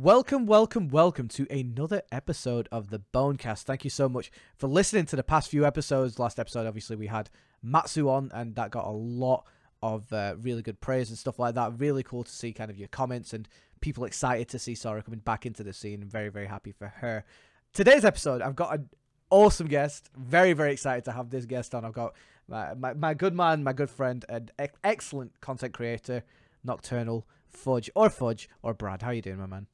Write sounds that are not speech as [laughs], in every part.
Welcome, welcome, welcome to another episode of the Bonecast. Thank you so much for listening to the past few episodes. Last episode, obviously, we had Matsu on, and that got a lot of uh, really good praise and stuff like that. Really cool to see kind of your comments and people excited to see Sora coming back into the scene. Very, very happy for her. Today's episode, I've got an awesome guest. Very, very excited to have this guest on. I've got my, my, my good man, my good friend, and ex- excellent content creator, Nocturnal, Fudj, or Fudj, or Brad. How you doing, my man?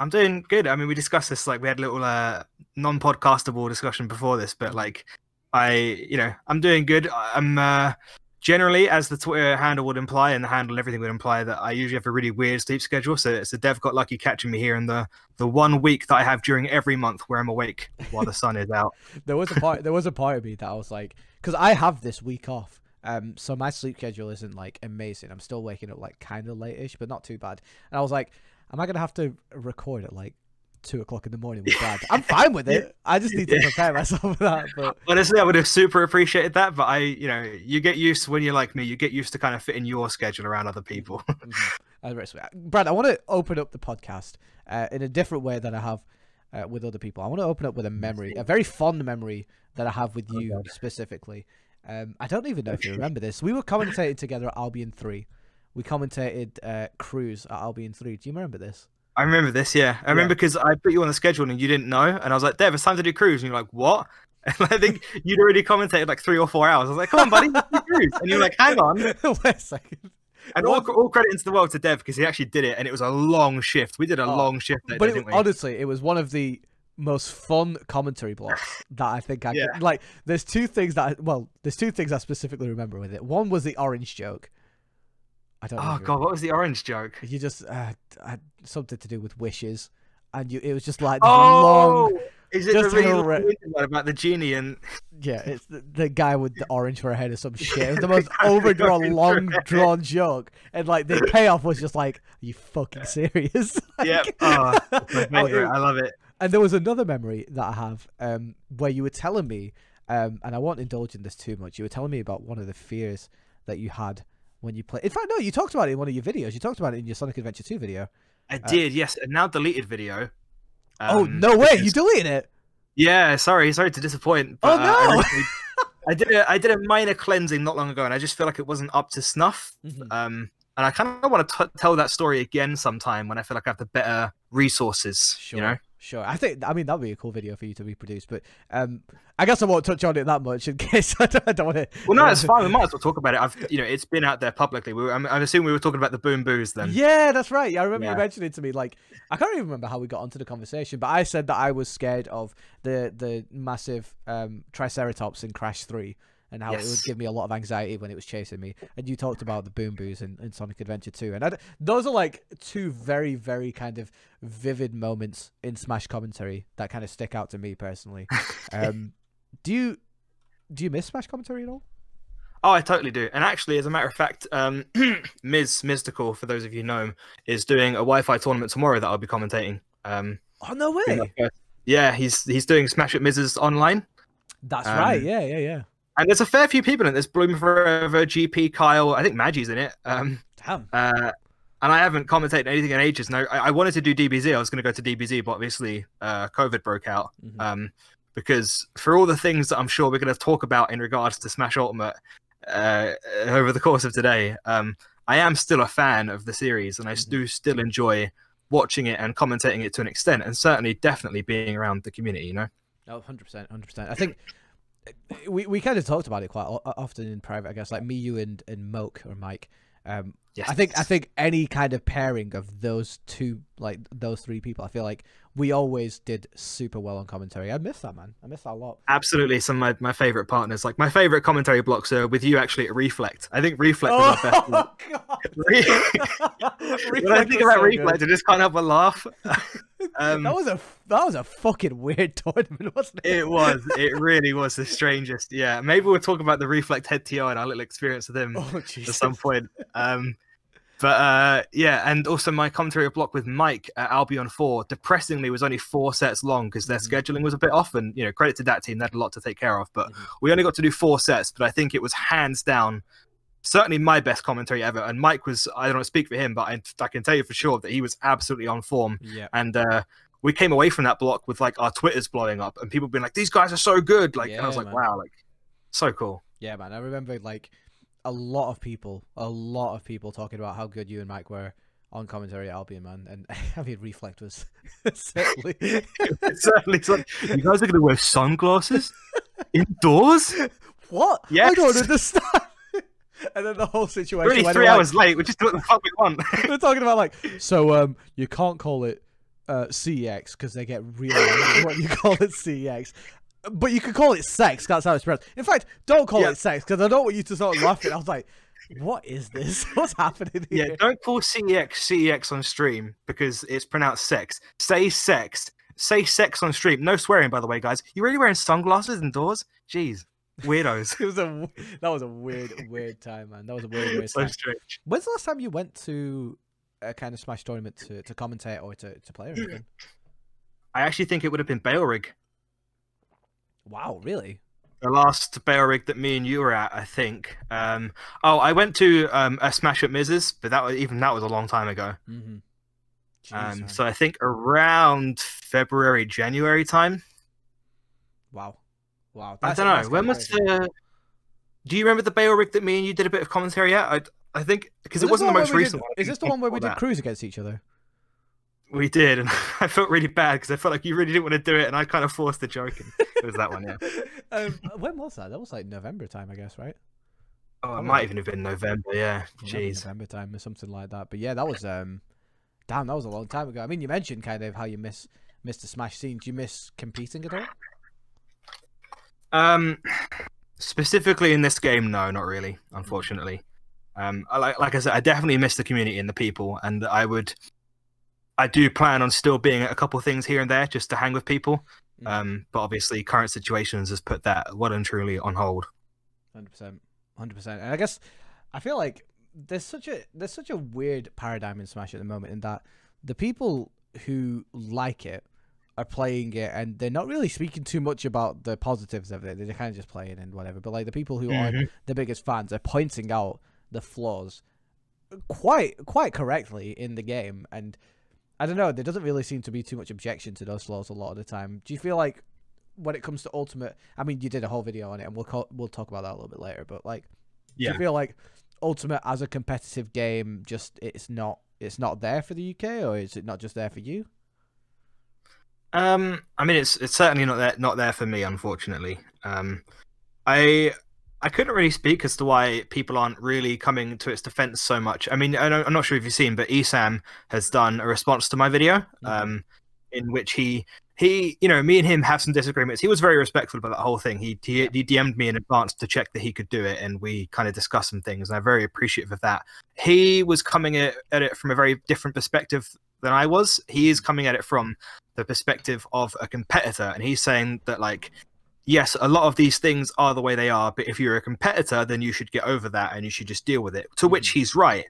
I'm doing good. I mean, we discussed this like we had a little uh, non-podcastable discussion before this, but like I, you know, I'm doing good. I'm uh, generally, as the Twitter handle would imply, and the handle and everything would imply, that I usually have a really weird sleep schedule. So, it's so Dev got lucky catching me here in the the one week that I have during every month where I'm awake while the sun is [laughs] out. there was a part. There was a part of me that I was like, because I have this week off. Um, so my sleep schedule isn't like amazing. I'm still waking up like kind of late-ish, but not too bad. And I was like, am I gonna have to record at like two o'clock in the morning with Brad? I'm fine with it. I just need to prepare myself for that. But [laughs] honestly, I would have super appreciated that. But I, you know, you get used when you're like me, you get used to kind of fitting your schedule around other people. mm-hmm. [laughs] Brad, I want to open up the podcast uh, in a different way than I have. Uh, with other people, I want to open up with a memory, a very fond memory that I have with you oh, specifically. Um, I don't even know if you remember this. We were commentating together at Albion Three. We commentated uh, Crews at Albion Three. Do you remember this? I remember this. Yeah, I remember because I put you on the schedule and you didn't know, and I was like, "Dev, it's time to do Crews," and you're like, "What?" [laughs] And I think you'd already commentated like three or four hours. I was like, "Come on, buddy, Crews," and you're like, "Hang on." [laughs] Wait a second. And all, all credit into the world to Dev because he actually did it, and it was a long shift. We did a oh, long shift, there, but it, honestly, it was one of the most fun commentary blocks that I think I [laughs] yeah. could, like. There's two things that I, well, there's two things I specifically remember with it. One was the orange joke. I don't. Oh god, what was the orange joke? You just uh, had something to do with wishes, and you it was just like oh, long. Is it just the really one about the genie and? [laughs] Yeah, it's the, the, guy with the orange for a head or some shit. It was the most overdrawn, long drawn joke, and like the payoff was just like, "Are you fucking [laughs] serious?" [laughs] like, yeah, oh. I love it. And there was another memory that I have um, where you were telling me, um, and I won't indulge in this too much. You were telling me about one of the fears that you had when you play. In fact, no, you talked about it in one of your videos. You talked about it in your Sonic Adventure 2 video. I uh, did, yes. A now deleted video. Oh, um, oh no way! Because... You deleted it. Yeah, sorry, sorry to disappoint. But, oh no! Uh, I. [laughs] I, did a I did a minor cleansing not long ago, and I just feel like it wasn't up to snuff. Mm-hmm. Um, and I kind of want to tell that story again sometime when I feel like I have the better resources. Sure. You know. Sure. I think I mean that'd be a cool video for you to reproduce, but um, I guess I won't touch on it that much in [laughs] case I don't, I don't want to. Well, no, it's [laughs] fine. We might as well talk about it. I've you know it's been out there publicly. We were, I'm, I'm assuming we were talking about the boom boos then. Yeah, that's right. Yeah, I remember yeah. you mentioning to me like I can't even remember how we got onto the conversation, but I said that I was scared of the the massive um, Triceratops in Crash Three and how yes. it would give me a lot of anxiety when it was chasing me. And you talked about the boom boos in, in Sonic Adventure 2. And I, those are like two very, very kind of vivid moments in Smash commentary that kind of stick out to me personally. [laughs] um, do you do you miss Smash commentary at all? Oh, I totally do. And actually, as a matter of fact, um, [clears throat] Miz Mystical, for those of you know him, is doing a Wi-Fi tournament tomorrow that I'll be commentating. Um, oh no way! Yeah, he's he's doing Smash at Miz's online. That's um, right. Yeah, yeah, yeah. And there's a fair few people in. There's Bloom Forever, GP, Kyle. I think Maggie's in it. Um, Damn. Uh, and I haven't commentated anything in ages. And I, I wanted to do DBZ. I was going to go to DBZ, but obviously uh, COVID broke out. Mm-hmm. Um, because for all the things that I'm sure we're going to talk about in regards to Smash Ultimate uh, over the course of today, um, I am still a fan of the series, and I mm-hmm. do still enjoy watching it and commentating it to an extent, and certainly, definitely being around the community. You know. Oh, 100%, 100%. I think we we kind of talked about it quite often in private. I guess like me, you, and and Moke or Mike. Um, yes. I think I think any kind of pairing of those two, like those three people, I feel like we always did super well on commentary. I miss that man. I miss that a lot. Absolutely, some of my, my favorite partners. Like my favorite commentary blocks are with you actually at Reflect. I think Reflect oh, is our best. Oh, [laughs] [laughs] when I think about so Reflect, good. I just can't help but laugh. [laughs] Um, that was a that was a fucking weird [laughs] tournament, wasn't it? It was. It really was the strangest. Yeah, maybe we'll talk about the Reflect Head TI and our little experience with him [laughs] oh, at some point. Um, but uh, yeah, and also my commentary block with Mike at Albion Four, depressingly, was only four sets long because their mm-hmm. scheduling was a bit off. And you know, credit to that team, they had a lot to take care of. But mm-hmm. we only got to do four sets. But I think it was hands down certainly my best commentary ever. And Mike was, I don't speak for him, but I, I can tell you for sure that he was absolutely on form. Yeah. And uh, we came away from that block with like our Twitters blowing up and people being like, these guys are so good. Like, and I was like, man. wow, like, so cool. Yeah, man. I remember like a lot of people, a lot of people talking about how good you and Mike were on commentary at Albion, man. And [laughs] I mean, Reflect was [laughs] certainly. [laughs] Certainly like, you guys are going to wear sunglasses indoors? what? I Yes. don't understand. [laughs] and then the whole situation. We're went three like- hours late. We just do what the fuck we want. [laughs] They're talking about like, [laughs] so um, you can't call it uh CX because they get really angry when you call it CX. But you could call it sex. That's how it's pronounced. In fact, don't call Yeah. it sex because I don't want you to start laughing. I was like, "What is this? What's happening yeah, don't call CEX CEX on stream because it's pronounced sex. Say sex. Say sex on stream. No swearing, by the way, guys. You really wearing sunglasses indoors? Jeez, weirdos. [laughs] It was a that was a weird, weird time, man. That was a weird, weird [laughs] so time. strange. When's the last time you went to a kind of Smash tournament to, to commentate or to, to play or anything? I actually think it would have been Bale wow, really? The last Bale that me and you were at, I think. Um, oh, I went to um, a Smash at Miz's, but that was, even that was a long time ago. Mm-hmm. Jeez, Um, so I think around February, January time. wow, wow. I don't know. that's When was comparison. the? Do you remember the Bale rig that me and you did a bit of commentary at? I I think because Is it wasn't the one most recent did- one. Is this the one where we did that. crews against each other? We did, and [laughs] I felt really bad because I felt like you really didn't want to do it, and I kind of forced the joke. And it was that one, yeah. [laughs] um, when was that? That was like November time, I guess, right? Oh, it Probably. might even have been November. Yeah, Yeah, jeez. November time or something like that. But yeah, that was um, damn, that was a long time ago. I mean, you mentioned kind of how you miss miss the Smash scene. Do you miss competing at all? Um, specifically in this game, no, not really. Unfortunately, um, I, like like I said, I definitely miss the community and the people, and I would, I do plan on still being at a couple things here and there just to hang with people. Mm. Um, but obviously, current situations has put that well and truly on hold. Hundred percent, hundred percent. And I guess I feel like there's such a there's such a weird paradigm in Smash at the moment in that the people who like it are playing it and they're not really speaking too much about the positives of it. They're kind of just playing and whatever. But like the people who aren't mm-hmm. the biggest fans are pointing out the flaws quite quite correctly in the game and I don't know, there doesn't really seem to be too much objection to those flaws a lot of the time. Do you feel like when it comes to ultimate I mean you did a whole video on it and we'll call, we'll talk about that a little bit later, but like do you feel like ultimate as a competitive game just it's not it's not there for the UK or is it not just there for you? Um, I mean, it's it's certainly not there not there for me, unfortunately. Um, I I couldn't really speak as to why people aren't really coming to its defense so much. I mean, I don't, I'm not sure if you've seen, but Esam has done a response to my video, um, in which he he you know me and him have some disagreements. He was very respectful about that whole thing. He he, he DM'd me in advance to check that he could do it, and we kind of discussed some things, and I'm very appreciative of that. He was coming at, at it from a very different perspective than I was. He is coming at it from the perspective of a competitor, and he's saying that like yes, a lot of these things are the way they are, but if you're a competitor, then you should get over that and you should just deal with it. To which he's right.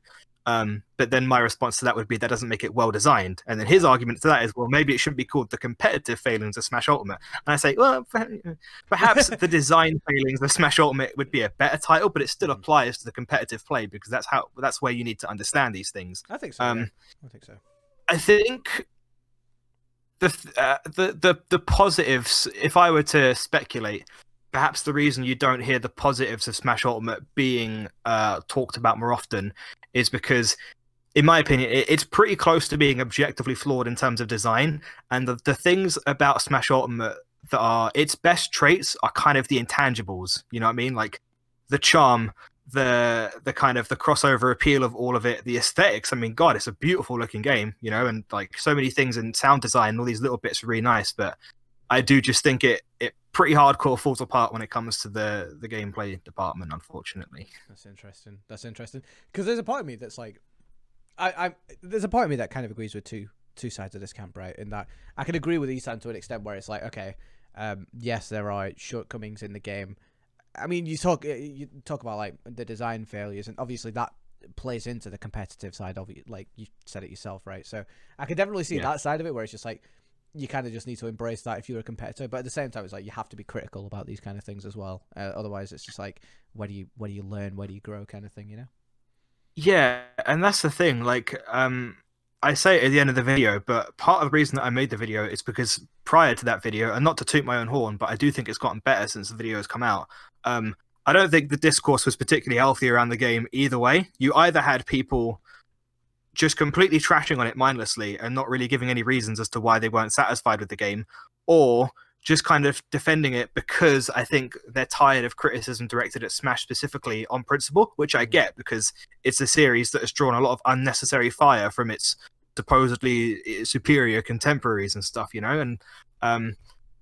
Um, but then my response to that would be that doesn't make it well designed. And then his argument to that is, well, maybe it shouldn't be called the competitive failings of Smash Ultimate. And I say, well, perhaps [laughs] the design failings of Smash Ultimate would be a better title, but it still Mhm. applies to the competitive play because that's how that's where you need to understand these things. I think so. Um, yeah. I think so. I think the uh, the the the positives. If I were to speculate, perhaps the reason you don't hear the positives of Smash Ultimate being uh, talked about more often is because, in my opinion, it, it's pretty close to being objectively flawed in terms of design. And the the things about Smash Ultimate that are its best traits are kind of the intangibles. You know what I mean? Like the charm, the the kind of the crossover appeal of all of it, the aesthetics. I mean, God, it's a beautiful looking game, you know, and like so many things in sound design, all these little bits are really nice. But I do just think it it pretty hardcore falls apart when it comes to the the gameplay department, unfortunately. That's interesting. That's interesting. Because there's a part of me that's like, I, I, there's a part of me that kind of agrees with two two sides of this camp, right? In that I can agree with Esam to an extent where it's like, okay, um, yes, there are shortcomings in the game. I mean, you talk you talk about like the design failures, and obviously that plays into the competitive side of it. Like you said it yourself, right? So I can definitely see Yeah. that side of it where it's just like you kind of just need to embrace that if you're a competitor. But at the same time, it's like you have to be critical about these kind of things as well. Uh, otherwise, it's just like where do you where do you learn, where do you grow, kind of thing, you know? Yeah, and that's the thing. Like, um, I say at the end of the video, but part of the reason that I made the video is because prior to that video, and not to toot my own horn, but I do think it's gotten better since the video has come out. Um, I don't think the discourse was particularly healthy around the game either way. You either had people just completely trashing on it mindlessly and not really giving any reasons as to why they weren't satisfied with the game, or just kind of defending it because I think they're tired of criticism directed at Smash specifically on principle, which I get because it's a series that has drawn a lot of unnecessary fire from its supposedly superior contemporaries and stuff, you know. And um,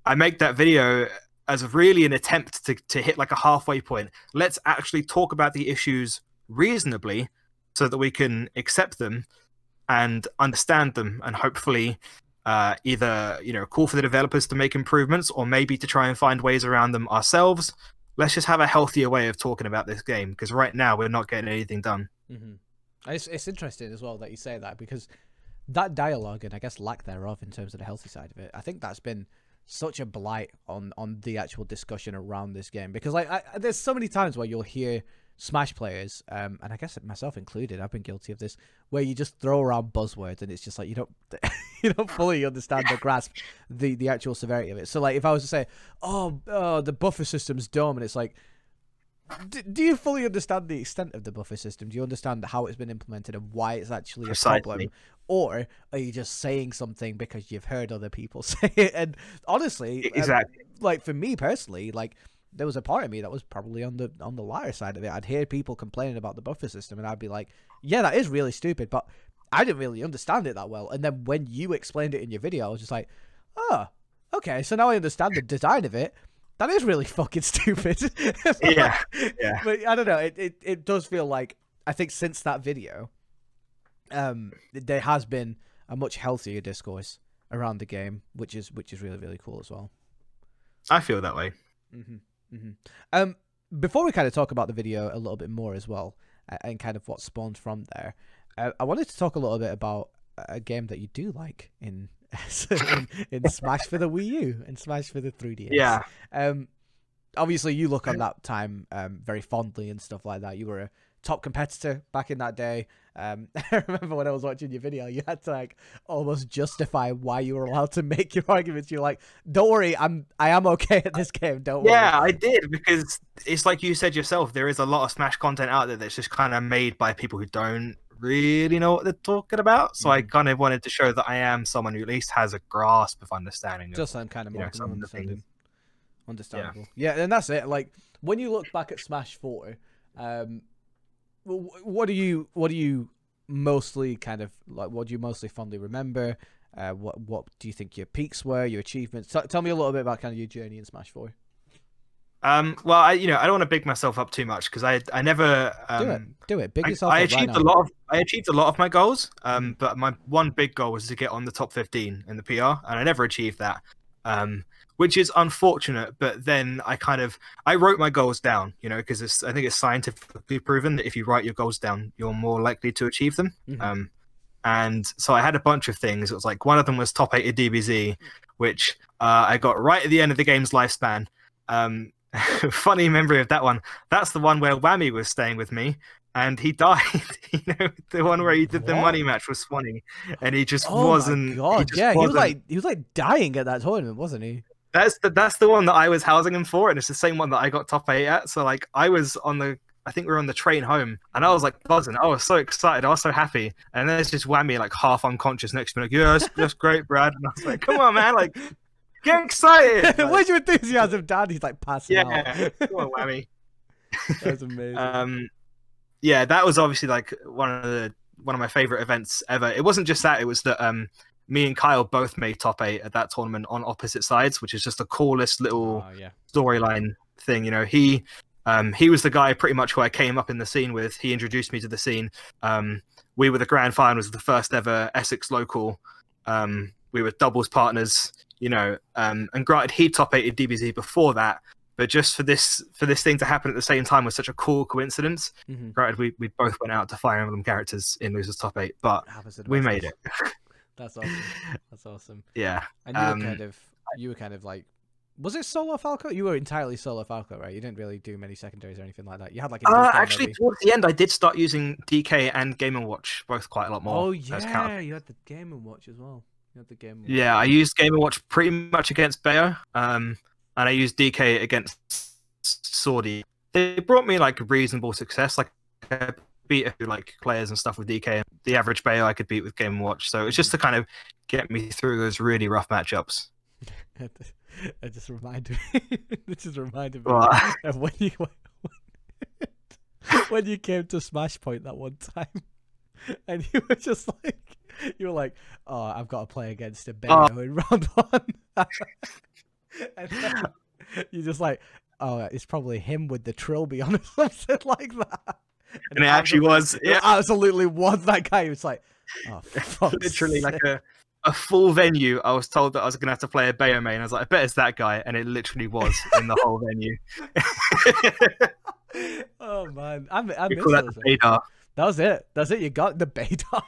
I make that video as really an attempt to, to hit like a halfway point. Let's actually talk about the issues reasonably so that we can accept them and understand them and hopefully uh, either you know call for the developers to make improvements or maybe to try and find ways around them ourselves. Let's just have a healthier way of talking about this game because right now we're not getting anything done. Mm-hmm. it's, it's interesting as well that you say that because that dialogue and i guess lack thereof in terms of the healthy side of it i think that's been such a blight on on the actual discussion around this game. Because like I, there's so many times where you'll hear Smash players, um, and I guess myself included, I've been guilty of this, where you just throw around buzzwords and it's just like you don't [laughs] you don't fully understand or grasp the the actual severity of it. So like if I was to say, oh, oh the buffer system's dumb, and it's like. D- do you fully understand the extent of the buffer system? Do you understand how it's been implemented and why it's actually Precisely. a problem? Or are you just saying something because you've heard other people [laughs] say it? And honestly, um, exactly. Um, like for me personally, like there was a part of me that was probably on the on the liar side of it. I'd hear people complaining about the buffer system, and I'd be like, "Yeah, that is really stupid," but I didn't really understand it that well. And then when you explained it in your video, I was just like, "Oh, okay, so now I understand the design of it." That is really [laughs] fucking stupid. [laughs] yeah, yeah. But I don't know. It, it it does feel like I think since that video, um, there has been a much healthier discourse around the game, which is which is really really cool as well. I feel that way. Mm-hmm. Mm-hmm. Um, before we kind of talk about the video a little bit more as well, and kind of what spawned from there, uh, I wanted to talk a little bit about a game that you do like in [laughs] in, in Smash for the Wii U and Smash for the 3DS. Yeah. Um, obviously you look on [laughs] that time um very fondly and stuff like that. You were a top competitor back in that day. Um, [laughs] I remember when I was watching your video, you had to like almost justify why you were allowed to make your [laughs] arguments. You're like, "Don't worry, I'm I am okay at this game. Don't worry." Yeah, I did because it's like you said yourself. There is a lot of Smash content out there that's just kind of made by people who don't really know what they're talking about. So mm. I kind of wanted to show that I am someone who at least has a grasp of understanding. Just some kind of more understanding. Understandable. Yeah. yeah, and that's it. Like when you look back at Smash Four, um, what do you what do you mostly kind of like? What do you mostly fondly remember? Uh, what what do you think your peaks were, your achievements? T- tell me a little bit about kind of your journey in Smash Four. Um, well, I you know I don't want to big myself up too much because I I never um, do it do it big I, yourself. I, achieved right a lot of I achieved a lot of my goals. Um, but my one big goal was to get on the top fifteen in the PR, and I never achieved that. Um, which is unfortunate. But then I kind of I wrote my goals down, you know, because I think it's scientifically proven that if you write your goals down, you're more likely to achieve them. Mm-hmm. Um, and so I had a bunch of things. It was like one of them was top eight at DBZ, which uh, I got right at the end of the game's lifespan. Um, [laughs] funny memory of that one. That's the one where Whammy was staying with me, and he [laughs] died. [laughs] you know, the one where he did the money match with Swanee, and he just oh wasn't. God, he yeah, wasn't. he was like he was like dying at that tournament, wasn't he? That's the that's the one that I was housing him for, and it's the same one that I got top eight at. So like I was on the I think we were on the train home, and I was like buzzing. I was so excited. I was so happy. And then there's just whammy like half unconscious next to me, like, yeah, that's, that's great, Brad. And I was like, come on, man, like get excited. Like, [laughs] Where's your enthusiasm, Dad? He's like passing yeah, out. [laughs] come on, whammy. [laughs] That's amazing. um, yeah, that was obviously like one of the one of my favorite events ever. It wasn't just that; it was that um, me and Kyle both made top eight at that tournament on opposite sides, which is just the coolest little oh, yeah. storyline thing. You know, he um, he was the guy pretty much who I came up in the scene with. He introduced me to the scene. Um, we were the grand finals of the first ever Essex local. Um, we were doubles partners, you know, um, and granted he top eighted DBZ before that, but just for this for this thing to happen at the same time was such a cool coincidence. Mm-hmm. Granted, we, we both went out to Fire Emblem characters in losers top eight, but we made it. [laughs] That's awesome. That's awesome. Yeah. And you Um, were kind of you were kind of like was it solo Falco? You were entirely solo Falco, right? You didn't really do many secondaries or anything like that. You had like a Uh, actually, maybe. towards the end, I did start using DK and Game and Watch both quite a lot more. Oh yeah, you had the Game and Watch as well. You had the Game. Yeah, I used Game and Watch pretty much against Bayo, um, and I used DK against Sordy. They brought me like reasonable success. Like I beat a few like players and stuff with DK. The average Bayo I could beat with Game Watch. So it's just to kind of get me through those really rough matchups. [laughs] it just reminded me. [laughs] it just reminded me Well, [laughs] of when you when you came to Smash Point that one time, and you were just like, you were like, "Oh, I've got to play against a Bayo oh. in round one," and then you just like, "Oh, it's probably him with the trilby on or something like that." [laughs] and it actually was, It [laughs] yeah, absolutely was that guy. It was like, "Oh, [laughs] literally like a. A full venue. I was told that I was going to have to play a Bayo main. I was like, I bet it's that guy, and it literally was in the whole venue. oh man, I, I We miss call that. Badar. That was it. That's it. You got the beta.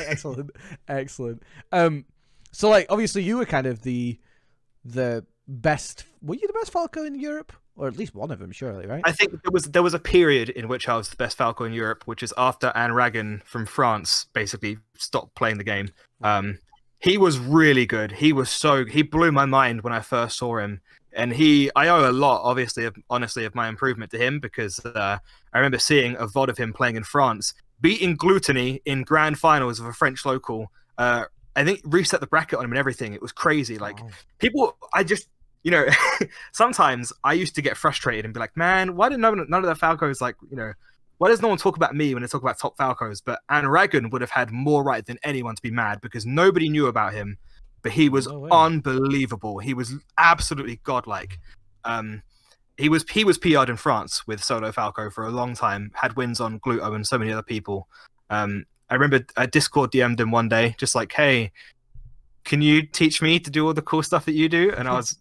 excellent, excellent. Um, so like obviously you were kind of the the best. Were you the best Falco in Europe, or at least one of them, surely, right? I think there was there was a period in which I was the best Falco in Europe, which is after Anne Ragan from France basically stopped playing the game. Um, he was really good. He was so he blew my mind when I first saw him, and he I owe a lot, obviously, of, honestly, of my improvement to him because uh, I remember seeing a VOD of him playing in France, beating Gluttony in grand finals of a French local. Uh, I think reset the bracket on him and everything. It was crazy. Like Wow. people i just you know [laughs] sometimes i used to get frustrated and be like man why did no one, none of the falcos like you know why does no one talk about me when they talk about top falcos but Anragan would have had more right than anyone to be mad because nobody knew about him but he was No unbelievable he was absolutely godlike um he was he was PR'd in France with Solo Falco for a long time, had wins on Gluto and so many other people. Um, I remember a Discord DM'd him one day, just like, "Hey, can you teach me to do all the cool stuff that you do? And I [laughs] was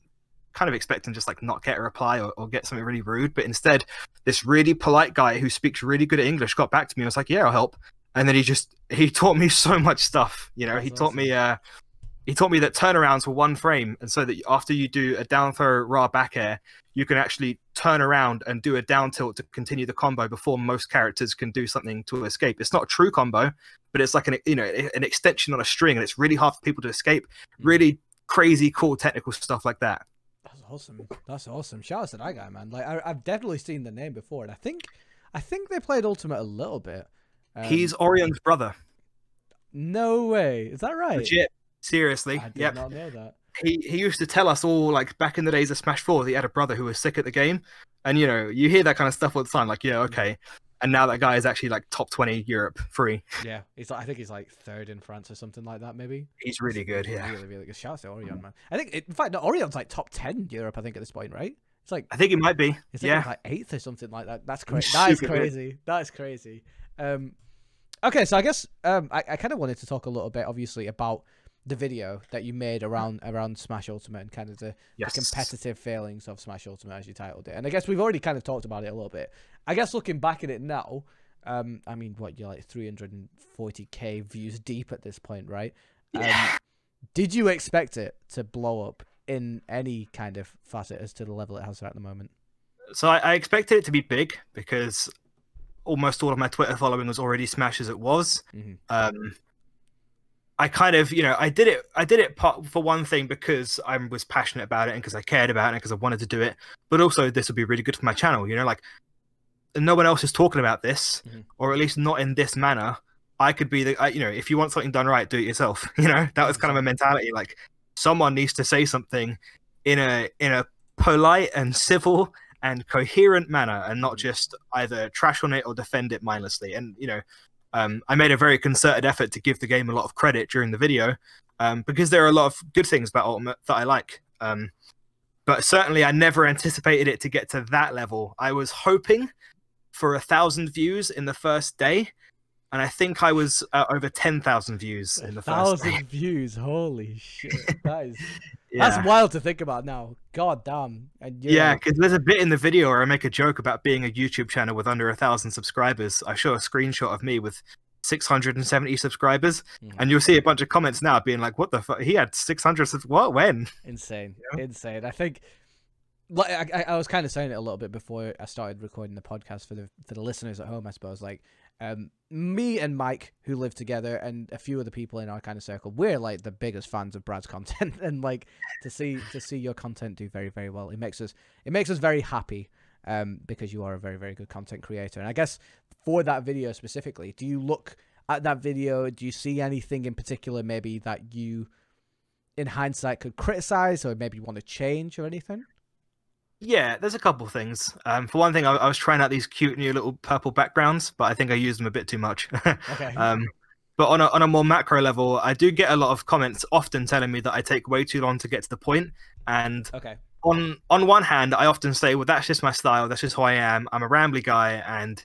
kind of expecting just like not get a reply or, or get something really rude, but instead, this really polite guy who speaks really good English got back to me. and was like, "Yeah, I'll help." And then he just he [laughs] taught me so much stuff. You know, he That's taught me uh he taught me that turnarounds were one frame, and so that after you do a down throw RAR back air, you can actually turn around and do a down tilt to continue the combo before most characters can do something to escape. It's not a true combo, but it's like an you know an extension on a string, and it's really hard for people to escape. Really crazy, cool technical stuff like that. Awesome. That's awesome. Shout out to that guy, man. Like I, I've definitely seen the name before, and I think, I think they played Ultimate a little bit. Um, He's Orion's brother. no way. Is that right? Legit. Seriously. I did Yep. not know that. he he used to tell us all like back in the days of Smash Four, that he had a brother who was sick at the game, and you know you hear that kind of stuff all the time. Like, yeah, okay, and now that guy is actually like top twenty Europe free. [laughs] Yeah, he's like, I think he's like third in France or something like that, maybe. He's really good. Yeah, really, really good. Shout out to Orion, man. I think, in fact, Orion's like top ten Europe. I think at this point, right? It's like I think he might be. It's like, yeah, like eighth or something like that. That's crazy. That is crazy. That is crazy. Um, okay, so I guess um, I, I kind of wanted to talk a little bit, obviously, about the video that you made around around Smash Ultimate and kind of the, yes. the competitive failings of Smash Ultimate, as you titled it. And I guess we've already kind of talked about it a little bit. I guess looking back at it now, um, I mean, what you're like 340k views deep at this point, right? Um, did you expect it to blow up in any kind of facet as to the level it has at the moment? So I, I expected it to be big because almost all of my Twitter following was already Smash as it was. Mm-hmm. Um, I kind of, you know, I did it. I did it part for one thing because I was passionate about it and because I cared about it and because I wanted to do it. But also, this would be really good for my channel. You know, like no one else is talking about this, Mhm. or at least not in this manner. I could be the, I, you know, if you want something done right, do it yourself. [laughs] You know, that was kind of a mentality. Like someone needs to say something in a in a polite and civil and coherent manner, and not Mhm. just either trash on it or defend it mindlessly. And you know, um, I made a very concerted effort to give the game a lot of credit during the video um, because there are a lot of good things about Ultimate that I like. Um, but certainly, I never anticipated it to get to that level. I was hoping for a thousand views in the first day, and I think I was uh, over ten thousand views in the first thousand day. views. Holy shit! That is [laughs] Yeah. that's wild to think about now. God damn. And Yeah, because there's a bit in the video where I make a joke about being a YouTube channel with under a thousand subscribers. I show a screenshot of me with 670 subscribers, Mhm. and you'll see a bunch of comments now being like, "What the fuck? He had 600 subs- What? When?" Insane, Yeah. insane. I think, like I, I- I was kind of saying it a little bit before I started recording the podcast for the for the listeners at home. I suppose like um me and Mike, who live together, and a few other people in our kind of circle, we're like the biggest fans of Brad's content, [laughs] and like to see to see your content do very very well, it makes us it makes us very happy. Um, because you are a very very good content creator, and I guess for that video specifically, do you look at that video? Do you see anything in particular, maybe that you in hindsight could criticize or maybe want to change or anything? Yeah, there's a couple things. Um, for one thing, I, I was trying out these cute new little purple backgrounds, but I think I used them a bit too much. [laughs] Okay. um, but on a on a more macro level, I do get a lot of comments, often telling me that I take way too long to get to the point. And okay. on on one hand, I often say, "Well, that's just my style. That's just who I am. I'm a rambly guy, and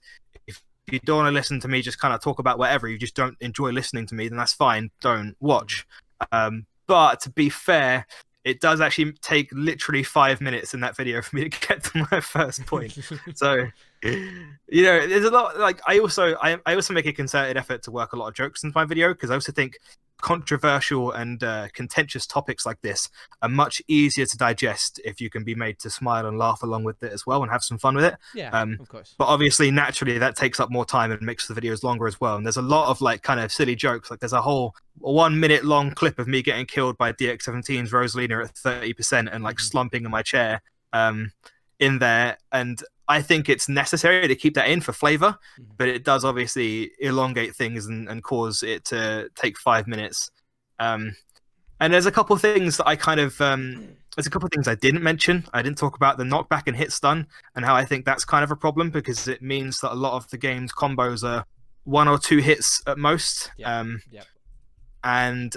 if you don't want to listen to me, just kind of talk about whatever. You just don't enjoy listening to me, then that's fine. Don't watch." Um, but to be fair, it does actually take literally five minutes in that video for me to get to my [laughs] first point. [laughs] so, you know, there's a lot. Like I also, I, I also make a concerted effort to work a lot of jokes into my video because I also think controversial and uh, contentious topics like this are much easier to digest if you can be made to smile and laugh along with it as well and have some fun with it. yeah, um, of course. But obviously, naturally, that takes up more time and makes the videos longer as well. And there's a lot of like kind of silly jokes. Like there's a whole one minute long clip of me getting killed by DX17's Rosalina at 30% and like Mhm. slumping in my chair um, in there. And I think it's necessary to keep that in for flavor, Mhm. but it does obviously elongate things and, and cause it to take five minutes. Um, and there's a couple things that I kind of um, there's a couple of things I didn't mention. I didn't talk about the knockback and hit stun and how I think that's kind of a problem because it means that a lot of the game's combos are one or two hits at most. Yeah, Um, yep. And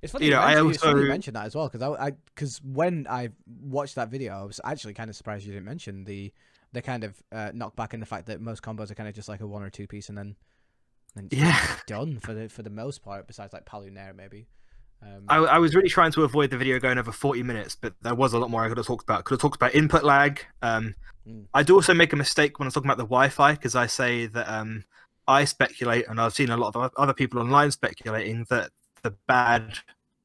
It's funny you you, know, I mentioned, it's funny you also- mentioned that as well because I because when I watched that video, I was actually kind of surprised you didn't mention the the kind of uh, knockback and the fact that most combos are kind of just like a one or two piece and then then it's yeah, [laughs] done for the for the most part. Besides like Palunair maybe. Um, I, I was really trying to avoid the video going over 40 minutes, but there was a lot more I could have talked about. Could have talked about input lag. Um, Mm. I do also make a mistake when I'm talking about the Wi-Fi because I say that um, I speculate, and I've seen a lot of other people online speculating that the bad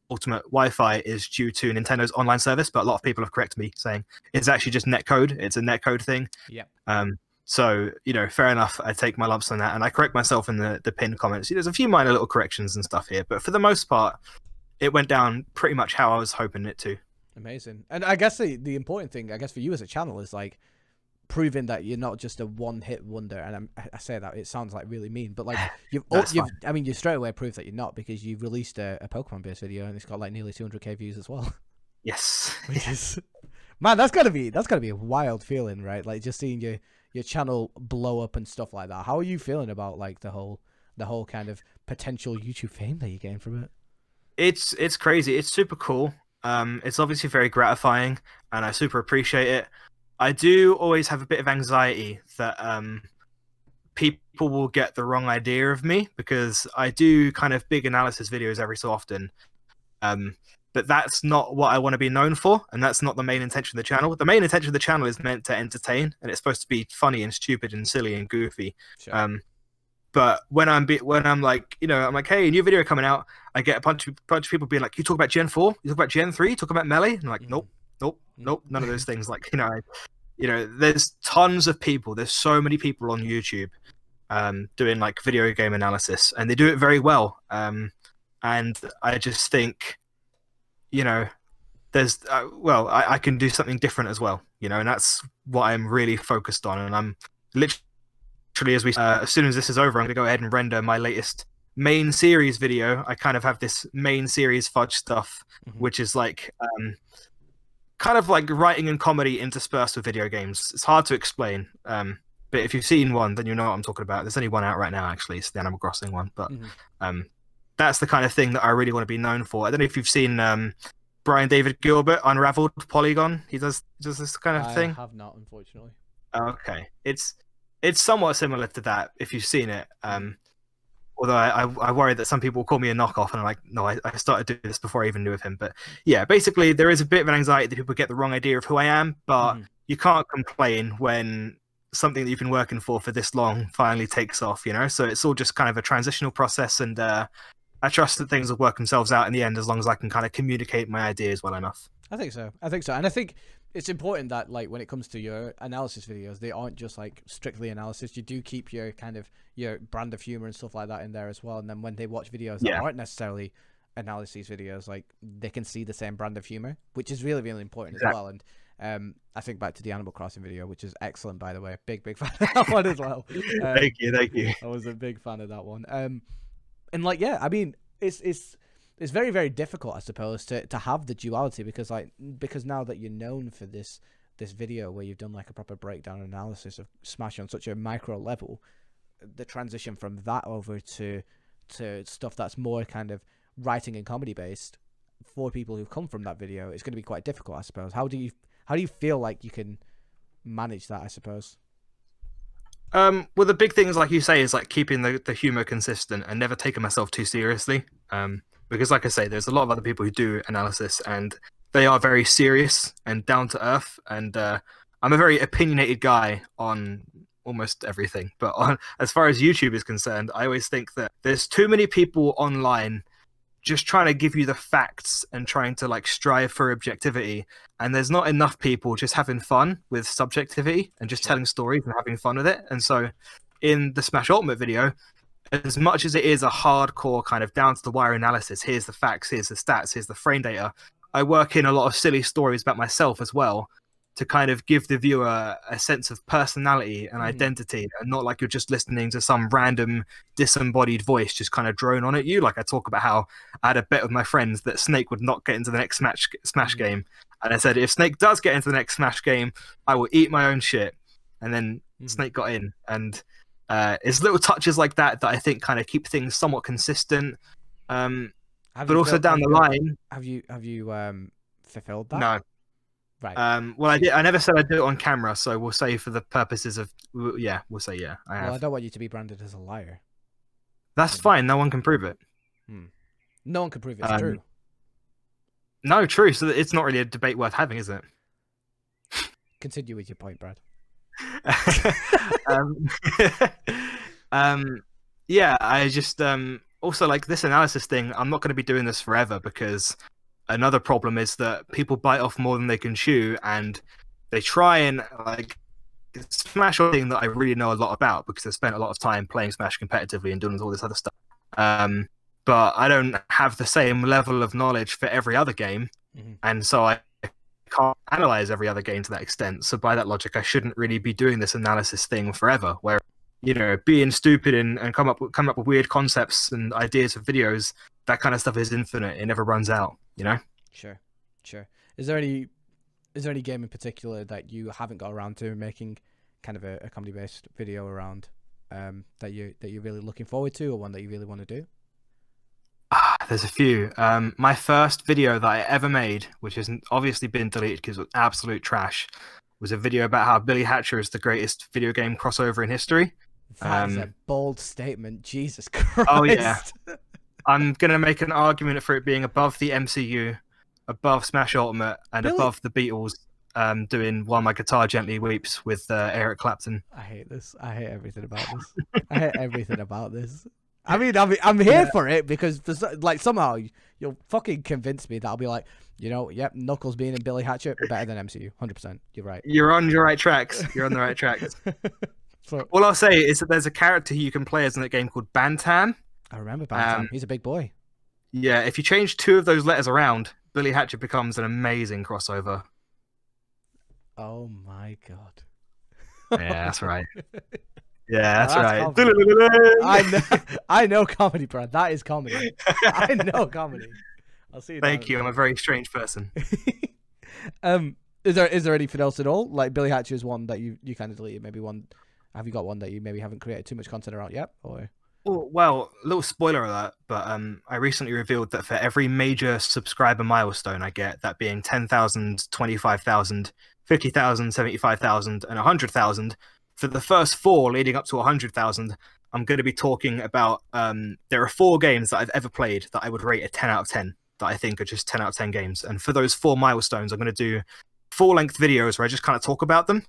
Ultimate Wi-Fi is due to Nintendo's online service, but a lot of people have corrected me saying it's actually just netcode. It's a netcode thing. Yeah. Um, so you know, fair enough. I take my lumps on that, and I correct myself in the the pinned comments. There's a few minor little corrections and stuff here, but for the most part, it went down pretty much how I was hoping it to. Amazing. And I guess the, the important thing, I guess, for you as a channel is like proving that you're not just a one hit wonder. And I'm, I- say that it sounds like really mean, but like [laughs] you've, you've I mean, you straight away proved that you're not because you've released a, a Pokemon based video and it's got like nearly 200k views as well. [laughs] Yes. [laughs] Which is, man, that's gotta be that's gotta be a wild feeling, right? Like just seeing your your channel blow up and stuff like that. How are you feeling about like the whole the whole kind of potential YouTube fame that you gain from it? it's it's crazy. It's super cool. Um, it's obviously very gratifying, and I super appreciate it. I do always have a bit of anxiety that um, people will get the wrong idea of me because I do kind of big analysis videos every so often. Um, but that's not what I want to be known for, and that's not the main intention of the channel. The main intention of the channel is meant to entertain, and it's supposed to be funny and stupid and silly and goofy. Sure. Um, but when I'm be- when I'm like, you know, I'm like, hey, a new video coming out. I get a bunch of bunch of people being like, you talk about Gen Four, you talk about Gen Three, you talk about Melee, and I'm like, Mhm. nope, nope, nope, none of those things. Like, you know, you know, there's tons of people. There's so many people on YouTube, um, doing like video game analysis, and they do it very well. Um, and I just think, you know, there's uh, well, I, I can do something different as well, you know, and that's what I'm really focused on, and I'm literally as we uh, as soon as this is over i'm going to go ahead and render my latest main series video i kind of have this main series Fudj stuff Mhm. which is like um kind of like writing and comedy interspersed with video games. It's hard to explain um but if you've seen one then you know what i'm talking about. There's only one out right now actually. It's the animal crossing one but Mhm. um that's the kind of thing that i really want to be known for. I don't know if you've seen um brian david gilbert unraveled polygon. He does does this kind of I thing. I have not, unfortunately. Okay, it's it's somewhat similar to that if you've seen it. Um, although I, I, I worry that some people will call me a knockoff, and I'm like, no, I, I started doing this before I even knew of him. But yeah, basically, there is a bit of an anxiety that people get the wrong idea of who I am, but Mhm. you can't complain when something that you've been working for for this long finally takes off, you know. So it's all just kind of a transitional process, and uh, I trust that things will work themselves out in the end as long as I can kind of communicate my ideas well enough. I think so. I think so, and I think it's important that like when it comes to your analysis videos, they aren't just like strictly analysis. You do keep your kind of your brand of humor and stuff like that in there as well. And then when they watch videos that aren't necessarily analysis videos, like they can see the same brand of humor, which is really really important Exactly. as well. And um, I think back to the Animal Crossing video, which is excellent by the way. Big big [laughs] fan of that one as well. [laughs] Um, thank you, thank you. I was a big fan of that one. Um, and like, yeah, I mean, it's it's it's very very difficult, I suppose, to to have the duality because like because now that you're known for this this video where you've done like a proper breakdown analysis of Smash on such a micro level, the transition from that over to to stuff that's more kind of writing and comedy based for people who've come from that video, it's going to be quite difficult, I suppose. How do you how do you feel like you can manage that? I suppose. Um, well, the big things, like you say, is like keeping the, the humor consistent and never taking myself too seriously. Um, because, like I say, there's a lot of other people who do analysis and they are very serious and down to earth. And uh, I'm a very opinionated guy on almost everything. But [laughs] on, as far as YouTube is concerned, I always think that there's too many people online just trying to give you the facts and trying to like strive for objectivity and there's not enough people just having fun with subjectivity and just telling stories and having fun with it and so in the smash ultimate video as much as it is a hardcore kind of down to the wire analysis here's the facts here's the stats here's the frame data i work in a lot of silly stories about myself as well to kind of give the viewer a sense of personality and Mhm. identity and not like you're just listening to some random disembodied voice just kind of drone on at you like i talk about how i had a bet with my friends that snake would not get into the next smash smash Mhm. game and i said if snake does get into the next smash game i will eat my own shit and then Mhm. snake got in and uh, it's little touches like that that i think kind of keep things somewhat consistent um, Have but also down the line Have you have you um fulfilled that? no Right. um, well i did i never said i'd do it on camera so we'll say for the purposes of yeah we'll say yeah i have well, I don't want you to be branded as a liar. that's fine no one can prove it No one can prove it's Um, true. no true so it's not really a debate worth having is it Continue with your point, Brad. [laughs] um, [laughs] um, yeah, I just um, also like this analysis thing. I'm not going to be doing this forever because another problem is that people bite off more than they can chew, and they try and like Smash a thing that I really know a lot about because I spent a lot of time playing Smash competitively and doing all this other stuff. Um, but I don't have the same level of knowledge for every other game, Mhm. and so I can't analyze every other game to that extent. So by that logic, I shouldn't really be doing this analysis thing forever. Where you know, being stupid and, and come up with, come up with weird concepts and ideas for videos, that kind of stuff is infinite. It never runs out. You know. Sure, sure. Is there any is there any game in particular that you haven't got around to making kind of a, a comedy based video around um, that you that you're really looking forward to, or one that you really want to do? There's a few. Um, my first video that I ever made, which has obviously been deleted because it was absolute trash, was a video about how Billy Hatcher is the greatest video game crossover in history. That is a Um, bold statement. Jesus Christ. Oh, yeah. I'm gonna make an argument for it being above the MCU, above Smash Ultimate, and Really? above the Beatles. Um, doing "While My Guitar Gently Weeps" with uh, Eric Clapton. I hate this. I hate everything about this. I hate everything about this. I mean, I'm I'm here for it because for, like somehow you- you'll fucking convince me that I'll be like, you know, yep, Knuckles being in Billy Hatcher better than MCU, hundred percent. You're right. You're on your right tracks. You're on the right tracks. [laughs] so All I'll say is that there's a character you can play as in that game called Bantam. I remember Bantam. Um, He's a big boy. Yeah, if you change two of those letters around, Billy Hatcher becomes an amazing crossover. Oh my god. Yeah, that's right. [laughs] Yeah, that's, That's right. I know. [laughs] [laughs] I know comedy, Brad. That is comedy. I know comedy. I'll see you. Thank you. the I'm a very strange person. [laughs] um, is there is there anything else at all? Like Billy Hatcher is one that you you kind of deleted. Maybe one. Have you got one that you maybe haven't created too much content around yet? Or Oh, well, little spoiler alert, but um, I recently revealed that for every major subscriber milestone I get, that being 10,000, 25,000, 50,000, 75,000, and 100,000, for the first four leading up to 100,000, I'm going to be talking about. Um, there are four games that I've ever played that I would rate a 10 out of 10, that I think are just 10 out of 10 games. And for those four milestones, I'm going to do full length videos where I just kind of talk about them.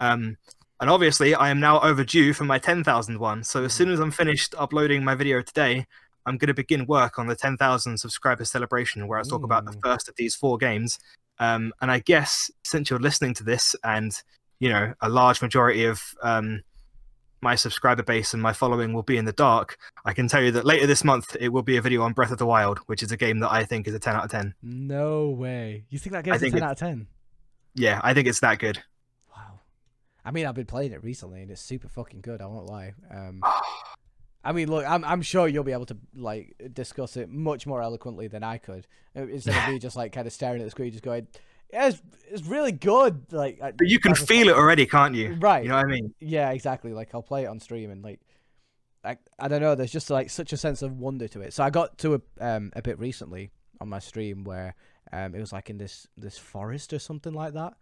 Um, And obviously, I am now overdue for my 10,000 one. So as soon as I'm finished uploading my video today, I'm going to begin work on the 10,000 subscriber celebration, where I talk about the first of these four games. Um, and I guess since you're listening to this, and you know a large majority of um, my subscriber base and my following will be in the dark, I can tell you that later this month it will be a video on Breath of the Wild, which is a game that I think is a 10 out of 10. No way. You think that game's a think 10 out of 10? Yeah, I think it's that good. Wow. I mean, I've been playing it recently and it's super fucking good. I won't lie. Um, [sighs] I mean, look, I'm I'm sure you'll be able to like discuss it much more eloquently than I could uh, instead of me just like kind of staring at the screen, just going, "Yeah, it's, it's really good." Like, But you can feel it already, can't you? Right. You know what I mean? Yeah, exactly. Like I'll play it on stream and like I I don't know, there's just like such a sense of wonder to it. So I got to a um a bit recently on my stream where um it was like in this this forest or something like that.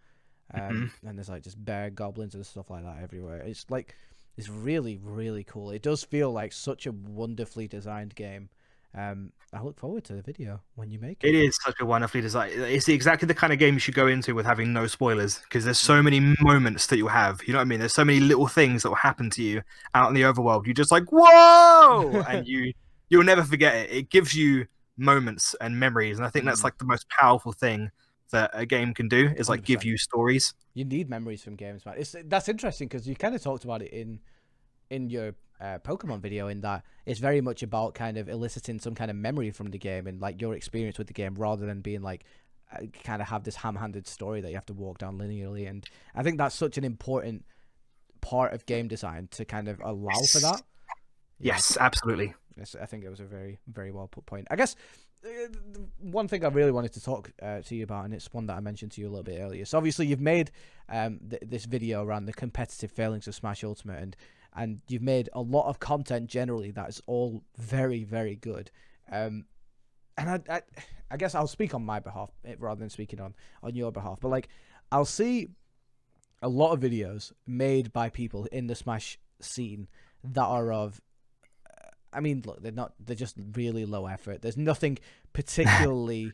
Um and there's like just bear goblins and stuff like that everywhere. It's like it's really really cool. It does feel like such a wonderfully designed game. Um I look forward to the video when you make it. It is such a wonderfully designed. It's exactly the kind of game you should go into with having no spoilers because there's so many moments that you'll have. You know what I mean? There's so many little things that will happen to you out in the overworld. You're just like, whoa, [laughs] and you you'll never forget it. It gives you moments and memories, and I think that's Mm. like the most powerful thing that a game can do is like give 100%. you stories. You need memories from games, man. It's that's interesting because you kind of talked about it in in your uh, Pokemon video. In that it's very much about kind of eliciting some kind of memory from the game and like your experience with the game, rather than being like uh, kind of have this ham-handed story that you have to walk down linearly. And I think that's such an important part of game design to kind of allow for that. Yes, absolutely. Yes, I think it was a very, very well put point. I guess uh, one thing I really wanted to talk uh, to you about, and it's one that I mentioned to you a little bit earlier. So obviously you've made um th- this video around the competitive failings of Smash Ultimate, and and you've made a lot of content generally that is all very, very good. Um, and I, I, I guess I'll speak on my behalf eh, rather than speaking on on your behalf. But like, I'll see a lot of videos made by people in the Smash scene that are of I mean, look, they're not. They're just really low effort. There's nothing [laughs] particularly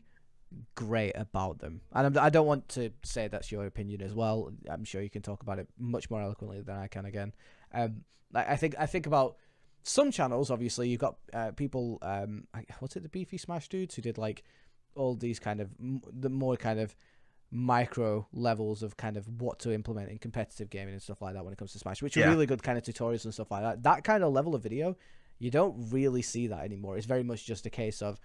great about them, and I'm, I don't want to say that's your opinion as well. I'm sure you can talk about it much more eloquently than I can. Again, um, I, I think I think about some channels. Obviously, you've got uh, people. Um, what's it? The Beefy Smash Doods who did like all these kind of the more kind of micro levels of kind of what to implement in competitive gaming and stuff like that when it comes to Smash, which are really good kind of tutorials and stuff like that. That kind of level of video, you don't really see that anymore. It's very much just a case of,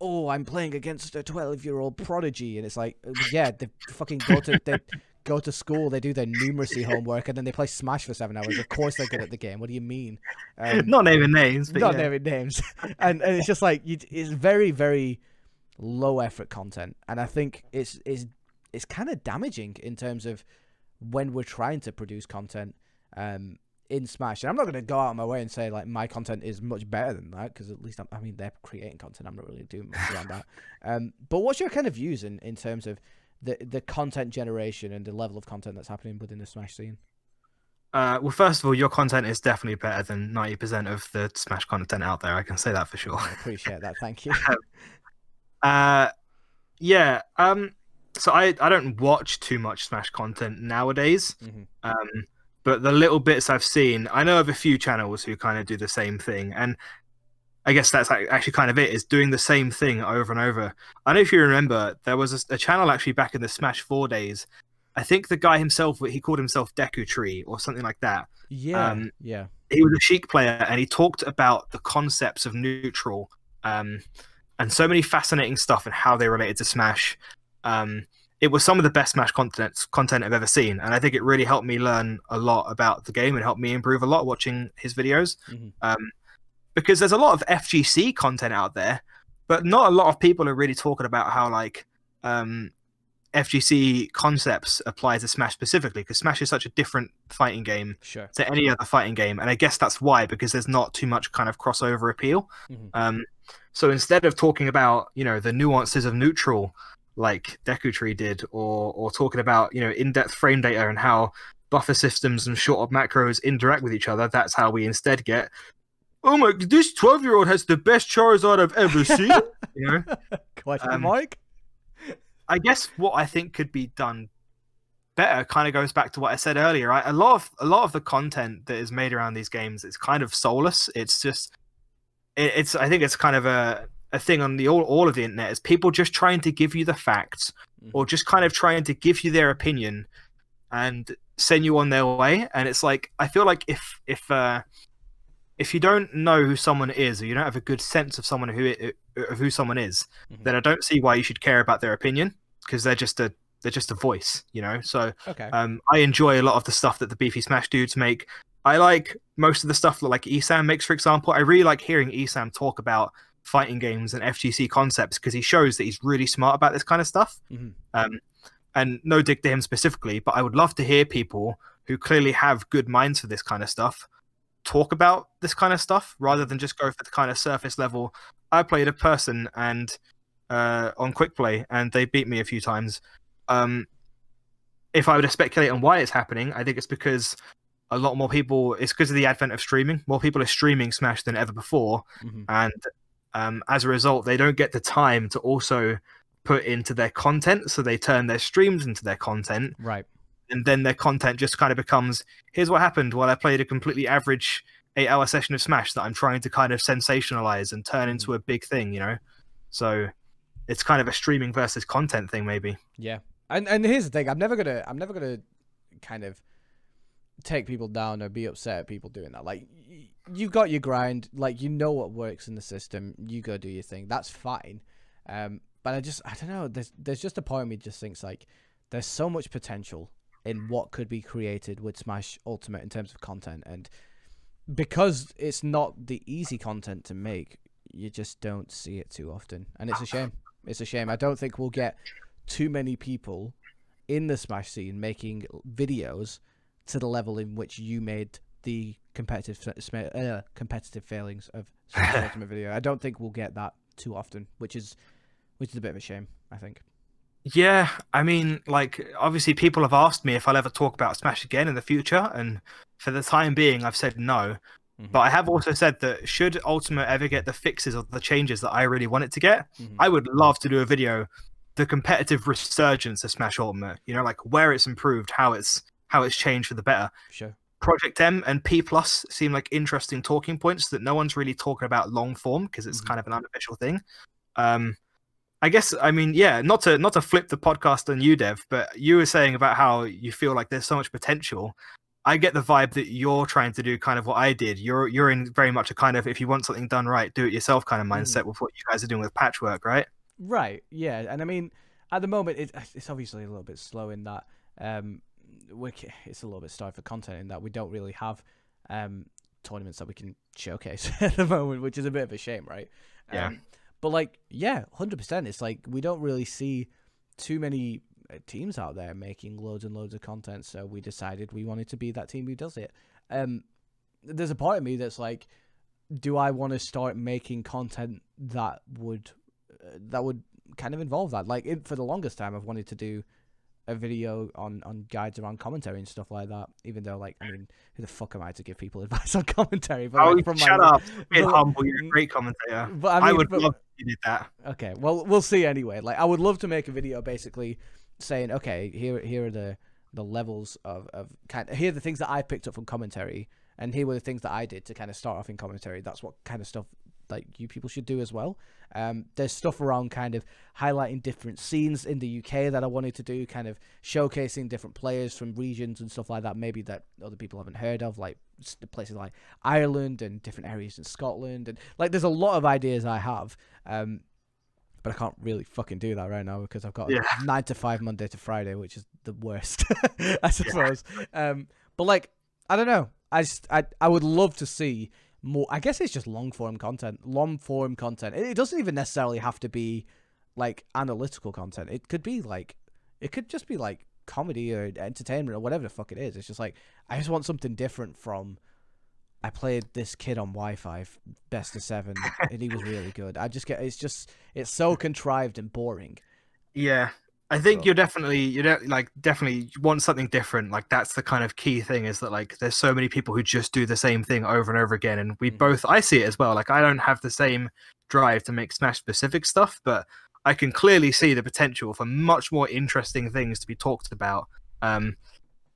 oh, I'm playing against a 12 year old prodigy, and it's like, uh, yeah, they fucking go to they go to school, they do their numeracy homework, and then they play Smash for seven hours. Of course, they're good at the game. What do you mean? Um, [laughs] Not naming names, but not yeah. naming names, [laughs] and and it's just like you, it's very very low effort content, and I think it's it's it's kind of damaging in terms of when we're trying to produce content um in Smash. And I'm not going to go out of my way and say like my content is much better than that because at least I'm, I mean they're creating content. I'm not really doing much around that. [laughs] Um, but what's your kind of views in in terms of the the content generation and the level of content that's happening within the Smash scene? Uh, well, first of all, your content is definitely better than 90% of the Smash content out there. I can say that for sure. I appreciate that. Thank you. [laughs] Uh, yeah. Um. So I I don't watch too much Smash content nowadays. Mhm. Um. But the little bits I've seen, I know of a few channels who kind of do the same thing, and I guess that's actually kind of it is doing the same thing over and over. I don't know if you remember, there was a, a channel actually back in the Smash Four days. I think the guy himself, he called himself Deku Tree or something like that. Yeah, Um, yeah. he was a Sheik player and he talked about the concepts of neutral um, and so many fascinating stuff and how they related to Smash. Um, it was some of the best Smash content content I've ever seen, and I think it really helped me learn a lot about the game and helped me improve a lot watching his videos. Mhm. Um, because there's a lot of FGC content out there, but not a lot of people are really talking about how like um, FGC concepts apply to Smash specifically. Because Smash is such a different fighting game Sure. to any other fighting game, and I guess that's why because there's not too much kind of crossover appeal. Mhm. Um, so instead of talking about you know the nuances of neutral, like Deku Tree did, or or talking about you know in-depth frame data and how buffer systems and short of macros interact with each other, that's how we instead get. Oh my! This twelve-year-old has the best Charizard I've ever [laughs] seen. you know, Question Um, mark? I guess what I think could be done better kind of goes back to what I said earlier. Right? A lot of a lot of the content that is made around these games is kind of soulless. It's just it, it's I think it's kind of a a thing on the all, all of the internet is people just trying to give you the facts Mhm. or just kind of trying to give you their opinion and send you on their way and it's like i feel like if if uh if you don't know who someone is or you don't have a good sense of someone who it, of who someone is Mhm. then i don't see why you should care about their opinion because they're just a they're just a voice you know so Okay. um, I enjoy a lot of the stuff that the Beefy Smash Doods make. I like most of the stuff that like Esam makes, for example. I really like hearing Esam talk about fighting games and FGC concepts because he shows that he's really smart about this kind of stuff. Mhm. Um, and no dig to him specifically, but I would love to hear people who clearly have good minds for this kind of stuff talk about this kind of stuff rather than just go for the kind of surface level. I played a person and uh, on quick play and they beat me a few times. Um, if I were to speculate on why it's happening, I think it's because a lot more people. It's because of the advent of streaming. More people are streaming Smash than ever before, Mhm. and um, as a result, they don't get the time to also put into their content. So they turn their streams into their content, Right. And then their content just kind of becomes here's what happened while I played a completely average eight hour session of Smash that I'm trying to kind of sensationalize and turn into a big thing, you know? So it's kind of a streaming versus content thing, maybe. Yeah. And and here's the thing, I'm never gonna I'm never gonna kind of take people down or be upset at people doing that. Like you've got your grind, like you know what works in the system, you go do your thing. That's fine. Um but I just I don't know, there's there's just a part of me just thinks like there's so much potential in what could be created with Smash Ultimate in terms of content and because it's not the easy content to make, you just don't see it too often. And it's a shame. It's a shame. I don't think we'll get too many people in the Smash scene making videos to the level in which you made the competitive uh, competitive failings of Smash [laughs] Ultimate video. I don't think we'll get that too often, which is which is a bit of a shame. I think. Yeah, I mean, like, obviously, people have asked me if I'll ever talk about Smash again in the future, and for the time being, I've said no. Mhm. But I have also said that should Ultimate ever get the fixes or the changes that I really want it to get, Mhm. I would love to do a video, the competitive resurgence of Smash Ultimate. You know, like where it's improved, how it's how it's changed for the better. Sure. Project M and P Plus seem like interesting talking points that no one's really talking about long form because it's Mhm. kind of an unofficial thing. Um, I guess I mean yeah, not to not to flip the podcast on you, Dev, but you were saying about how you feel like there's so much potential. I get the vibe that you're trying to do kind of what I did. You're you're in very much a kind of if you want something done right, do it yourself kind of Mhm. mindset with what you guys are doing with patchwork, right? Right. Yeah. And I mean, at the moment, it, it's obviously a little bit slow in that um, we it's a little bit starved for content in that we don't really have um tournaments that we can showcase [laughs] at the moment, which is a bit of a shame, right? Yeah. Um, but like, yeah, hundred percent. It's like we don't really see too many uh, teams out there making loads and loads of content, so we decided we wanted to be that team who does it. Um, there's a part of me that's like, do I want to start making content that would uh, that would kind of involve that? Like, it, for the longest time, I've wanted to do a video on on guides around commentary and stuff like that. Even though, like, I mean, who the fuck am I to give people [laughs] advice on commentary? But Oh, like, from shut my, up! Be but- humble. You're a mm, great commentator. But I, I, would but- love if you did that. Okay, well, we'll see anyway. Like, I would love to make a video basically saying, okay, here, here are the the levels of of kind. Of, Here are the things that I picked up from commentary, and here were the things that I did to kind of start off in commentary. That's what kind of stuff like you people should do as well. Um, there's stuff around kind of highlighting different scenes in the UK that I wanted to do, kind of showcasing different players from regions and stuff like that. Maybe that other people haven't heard of, like places like Ireland and different areas in Scotland, and like there's a lot of ideas I have. Um, but I can't really fucking do that right now because I've got Yeah. [laughs] nine to five Monday to Friday, which is the worst, [laughs] I suppose. Um, but like, I don't know. I just, I, I would love to see more. I guess it's just long form content, long form content. It, doesn't even necessarily have to be like analytical content. It could be like, it could just be like comedy or entertainment or whatever the fuck it is. It's just like I just want something different from. I played this kid on Wi-Fi, best of seven, and he was really good. I just get it's just it's so contrived and boring. [laughs] Yeah, I think So- you're definitely you don't like definitely want something different. Like that's the kind of key thing is that like there's so many people who just do the same thing over and over again, and we Mhm. both I see it as well. Like I don't have the same drive to make Smash specific stuff, but I can clearly see the potential for much more interesting things to be talked about Um,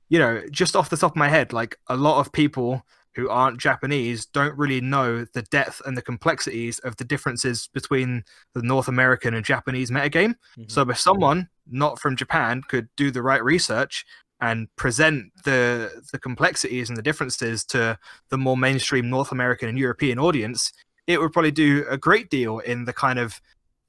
you know, just off the top of my head, like a lot of people who aren't Japanese don't really know the depth and the complexities of the differences between the North American and Japanese metagame. Mm-hmm. So if someone not from Japan could do the right research and present the the complexities and the differences to the more mainstream North American and European audience, it would probably do a great deal in the kind of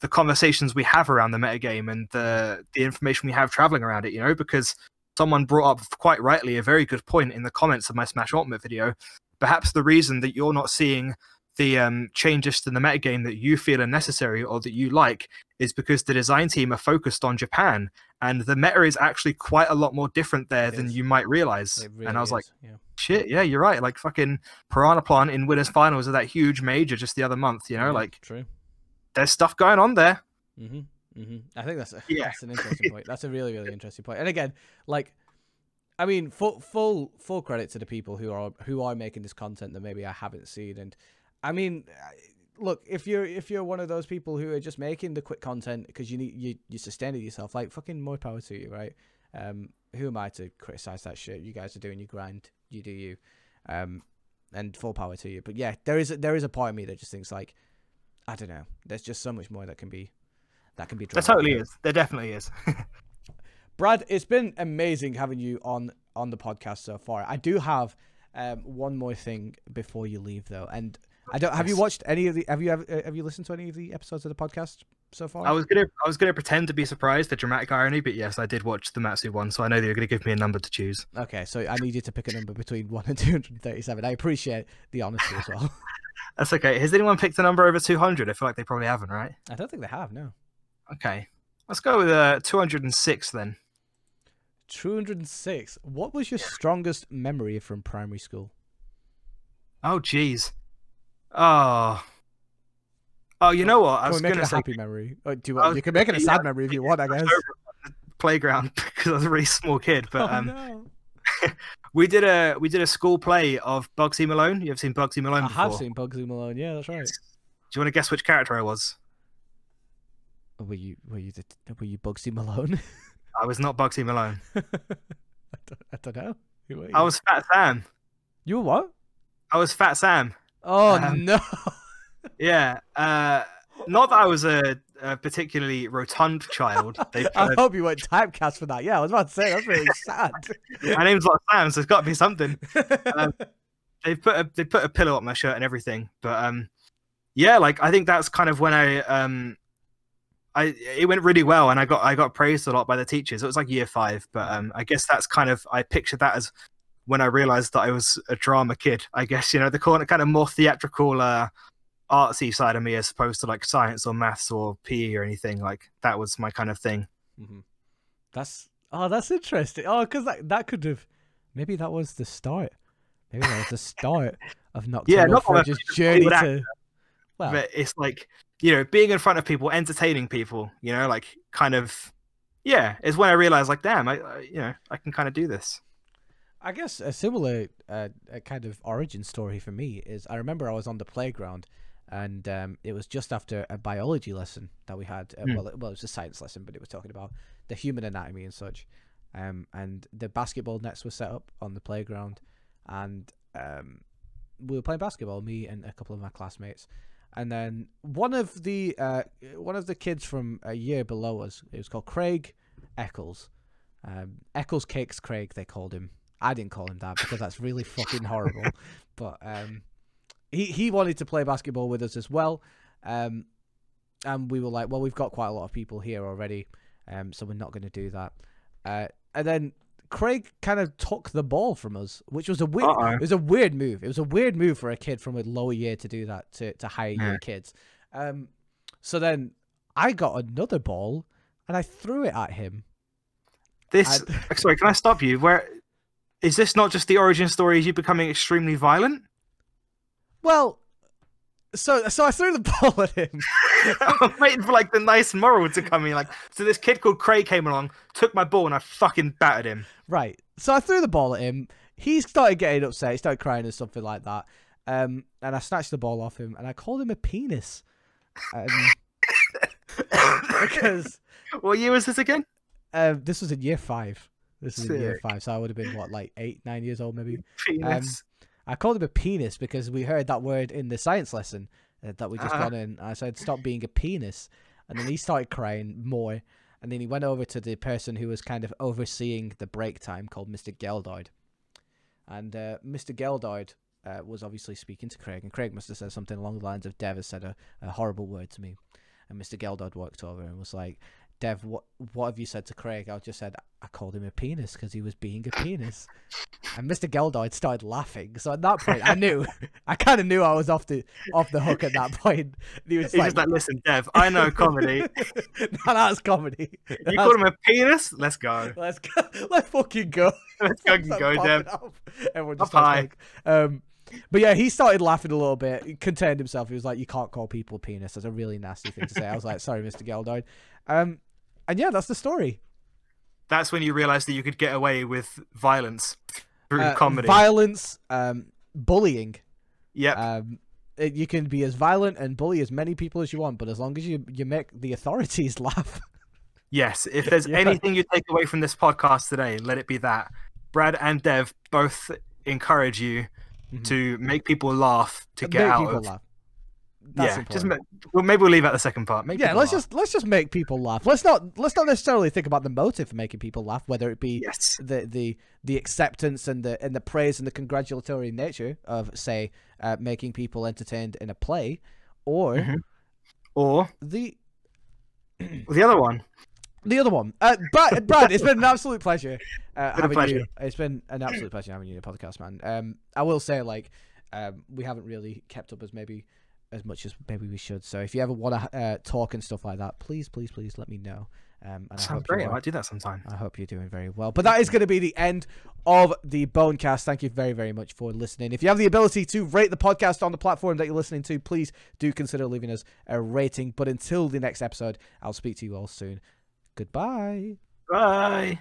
the conversations we have around the metagame and the the information we have traveling around it, you know, because someone brought up quite rightly a very good point in the comments of my Smash Ultimate video. Perhaps the reason that you're not seeing the um, changes to the metagame that you feel are necessary or that you like is because the design team are focused on Japan and the meta is actually quite a lot more different there It than is. you might realize. Really and I was like, yeah. shit, yeah, you're right. Like fucking Piranha Plant in winners finals of that huge major just the other month, you know, Yeah, like true. there's stuff going on there. Mm-hmm. Mm-hmm. I think that's a, Yeah. that's an interesting point. That's a really really [laughs] interesting point. And again, like, I mean, full full full credit to the people who are who are making this content that maybe I haven't seen. And I mean, look, if you're if you're one of those people who are just making the quick content because you need you you sustain it yourself, like fucking more power to you, right? Um, who am I to criticize that shit? You guys are doing your grind. You do you. Um, and full power to you. But yeah, there is a, there is a part of me that just thinks like, I don't know. There's just so much more that can be that can be. There totally is. There definitely is. [laughs] Brad, it's been amazing having you on on the podcast so far. I do have um, one more thing before you leave though, and I don't. Have you watched any of the? Have you ever? uh, Have you listened to any of the episodes of the podcast so far? I was gonna I was gonna pretend to be surprised, the dramatic irony, but yes, I did watch the Matsu one, so I know that you're gonna give me a number to choose. Okay, so I need you to pick a number between [laughs] one and two hundred thirty-seven. I appreciate the honesty as well. [laughs] That's okay. Has anyone picked a number over 200? I feel like they probably haven't, right? I don't think they have. No, Okay, let's go with uh, 206 then. two hundred and six. What was your strongest memory from primary school? Oh, jeez. Oh. Oh, you know what? I Can was we make gonna it a say happy memory? Or do you, was you can make it a sad memory if you want, I guess. playground [laughs] because I was a really small kid, but oh, um, no. [laughs] we did a we did a school play of Bugsy Malone. You ever seen Bugsy Malone before. I before? have seen Bugsy Malone. Yeah, that's right. Do you want to guess which character I was? Were you were you the, were you Bugsy Malone? [laughs] I was not Bugsy Malone. [laughs] I, don't, I don't know. Who were you? I was Fat Sam. You were what? I was Fat Sam. Oh Um, no! [laughs] Yeah. Uh, not that I was a, a particularly rotund child. I hope you weren't typecast for that. Yeah, I was about to say that's really sad. my name's not Sam, so it's got to be something. Um, they put a they put a pillow up my shirt and everything. But um, yeah, like I think that's kind of when I um, I it went really well, and I got I got praised a lot by the teachers. It was like year five, but um, I guess that's kind of I pictured that as when I realized that I was a drama kid. I guess you know the kind of kind of more theatrical, uh, artsy side of me as opposed to like science or maths or PE or anything. Like that was my kind of thing. Mhm. That's oh, that's interesting. Oh, because that that could have maybe that was the start. Maybe that was the start of [laughs] Nocturnal not I'm [laughs] journey to. Well, but it's like you know being in front of people entertaining people you know like kind of yeah is when i realized like damn i, I you know i can kind of do this I guess a similar uh, a kind of origin story for me is I remember I was on the playground and um, it was just after a biology lesson that we had. Uh, Hmm. Well, it, well, it was a science lesson, but it was talking about the human anatomy and such. Um, and the basketball nets were set up on the playground, and um, we were playing basketball, me and a couple of my classmates. And then one of the uh, one of the kids from a year below us, it was called Craig Eccles. Um, Eccles Cakes Craig, they called him. I didn't call him that because that's really [laughs] fucking horrible. But um, he he wanted to play basketball with us as well. Um, and we were like, well, we've got quite a lot of people here already, um, so we're not going to do that. Uh, and then Craig kind of took the ball from us, which was a weird. Uh-oh. It was a weird move. It was a weird move for a kid from a lower year to do that to to higher year Yeah. kids. Um, so then I got another ball and I threw it at him. this [laughs] sorry can i stop you where is this not just the origin story Is you becoming extremely violent Well, so so I threw the [laughs] ball at him. [laughs] i'm waiting for like the nice moral to come in like so this kid called craig came along took my ball and i fucking battered him Right. So I threw the ball at him. He started getting upset. He started crying and something like that. Um, and I snatched the ball off him and I called him a penis. Um, [laughs] because what year was this again uh, this was in year five. This is in year five, so I would have been what, like eight, nine years old, maybe. Penis. I called him a penis because we heard that word in the science lesson uh, that we just Uh-huh. got in. I said, "Stop being a penis," and then he started crying more. And then he went over to the person who was kind of overseeing the break time, called Mr. Geldoid. And uh, Mr. Geldoid uh, was obviously speaking to Craig, and Craig must have said something along the lines of, "Dev has said a, a horrible word to me." And Mr. Geldoid walked over and was like, "Dev, what what have you said to Craig?" I just said, "I called him a penis because he was being a penis." And Mr. Geldoid started laughing. So at that point, I knew, [laughs] I kind of knew I was off the off the hook at that point. And he was He's like, just like, listen, Dev, I know comedy. [laughs] no, that's comedy. You That's- called him a penis? Let's go. Let's go. [laughs] Let's fucking go. Let's go, Start go Dev. up. Everyone just high. like, um, but yeah, he started laughing a little bit. He contained himself. He was like, "You can't call people penis. That's a really nasty thing to say." I was like, "Sorry, Mr. Geldoid." Um, and yeah, that's the story. That's when you realized that you could get away with violence through Uh, comedy. violence, um, bullying. yep. Um, it, you can be as violent and bully as many people as you want, but as long as you you make the authorities [laughs] laugh. yes. If there's [laughs] Yeah. anything you take away from this podcast today, let it be that. Brad and Dev both encourage you Mhm. to make people laugh to Make get out people of. laugh. Yeah, just ma- well, maybe we'll leave out the second part. Make yeah, let's laugh. just let's just make people laugh. Let's not let's not necessarily think about the motive for making people laugh, whether it be yes, the the the acceptance and the and the praise and the congratulatory nature of say uh, making people entertained in a play, or Mhm. or the [clears throat] the other one. the other one. Uh, Brad, Brad, it's been an absolute pleasure uh, Been having pleasure. you. It's been an absolute pleasure having you on the podcast, man. Um, I will say like um, we haven't really kept up as maybe as much as maybe we should. So if you ever want to uh, talk and stuff like that, please, please, please let me know. Um, and I Sounds you great. I might do that sometime. I hope you're doing very well. But that is going to be the end of the Bone Cast. Thank you very, very much for listening. If you have the ability to rate the podcast on the platform that you're listening to, please do consider leaving us a rating. But until the next episode, I'll speak to you all soon. Goodbye. Bye.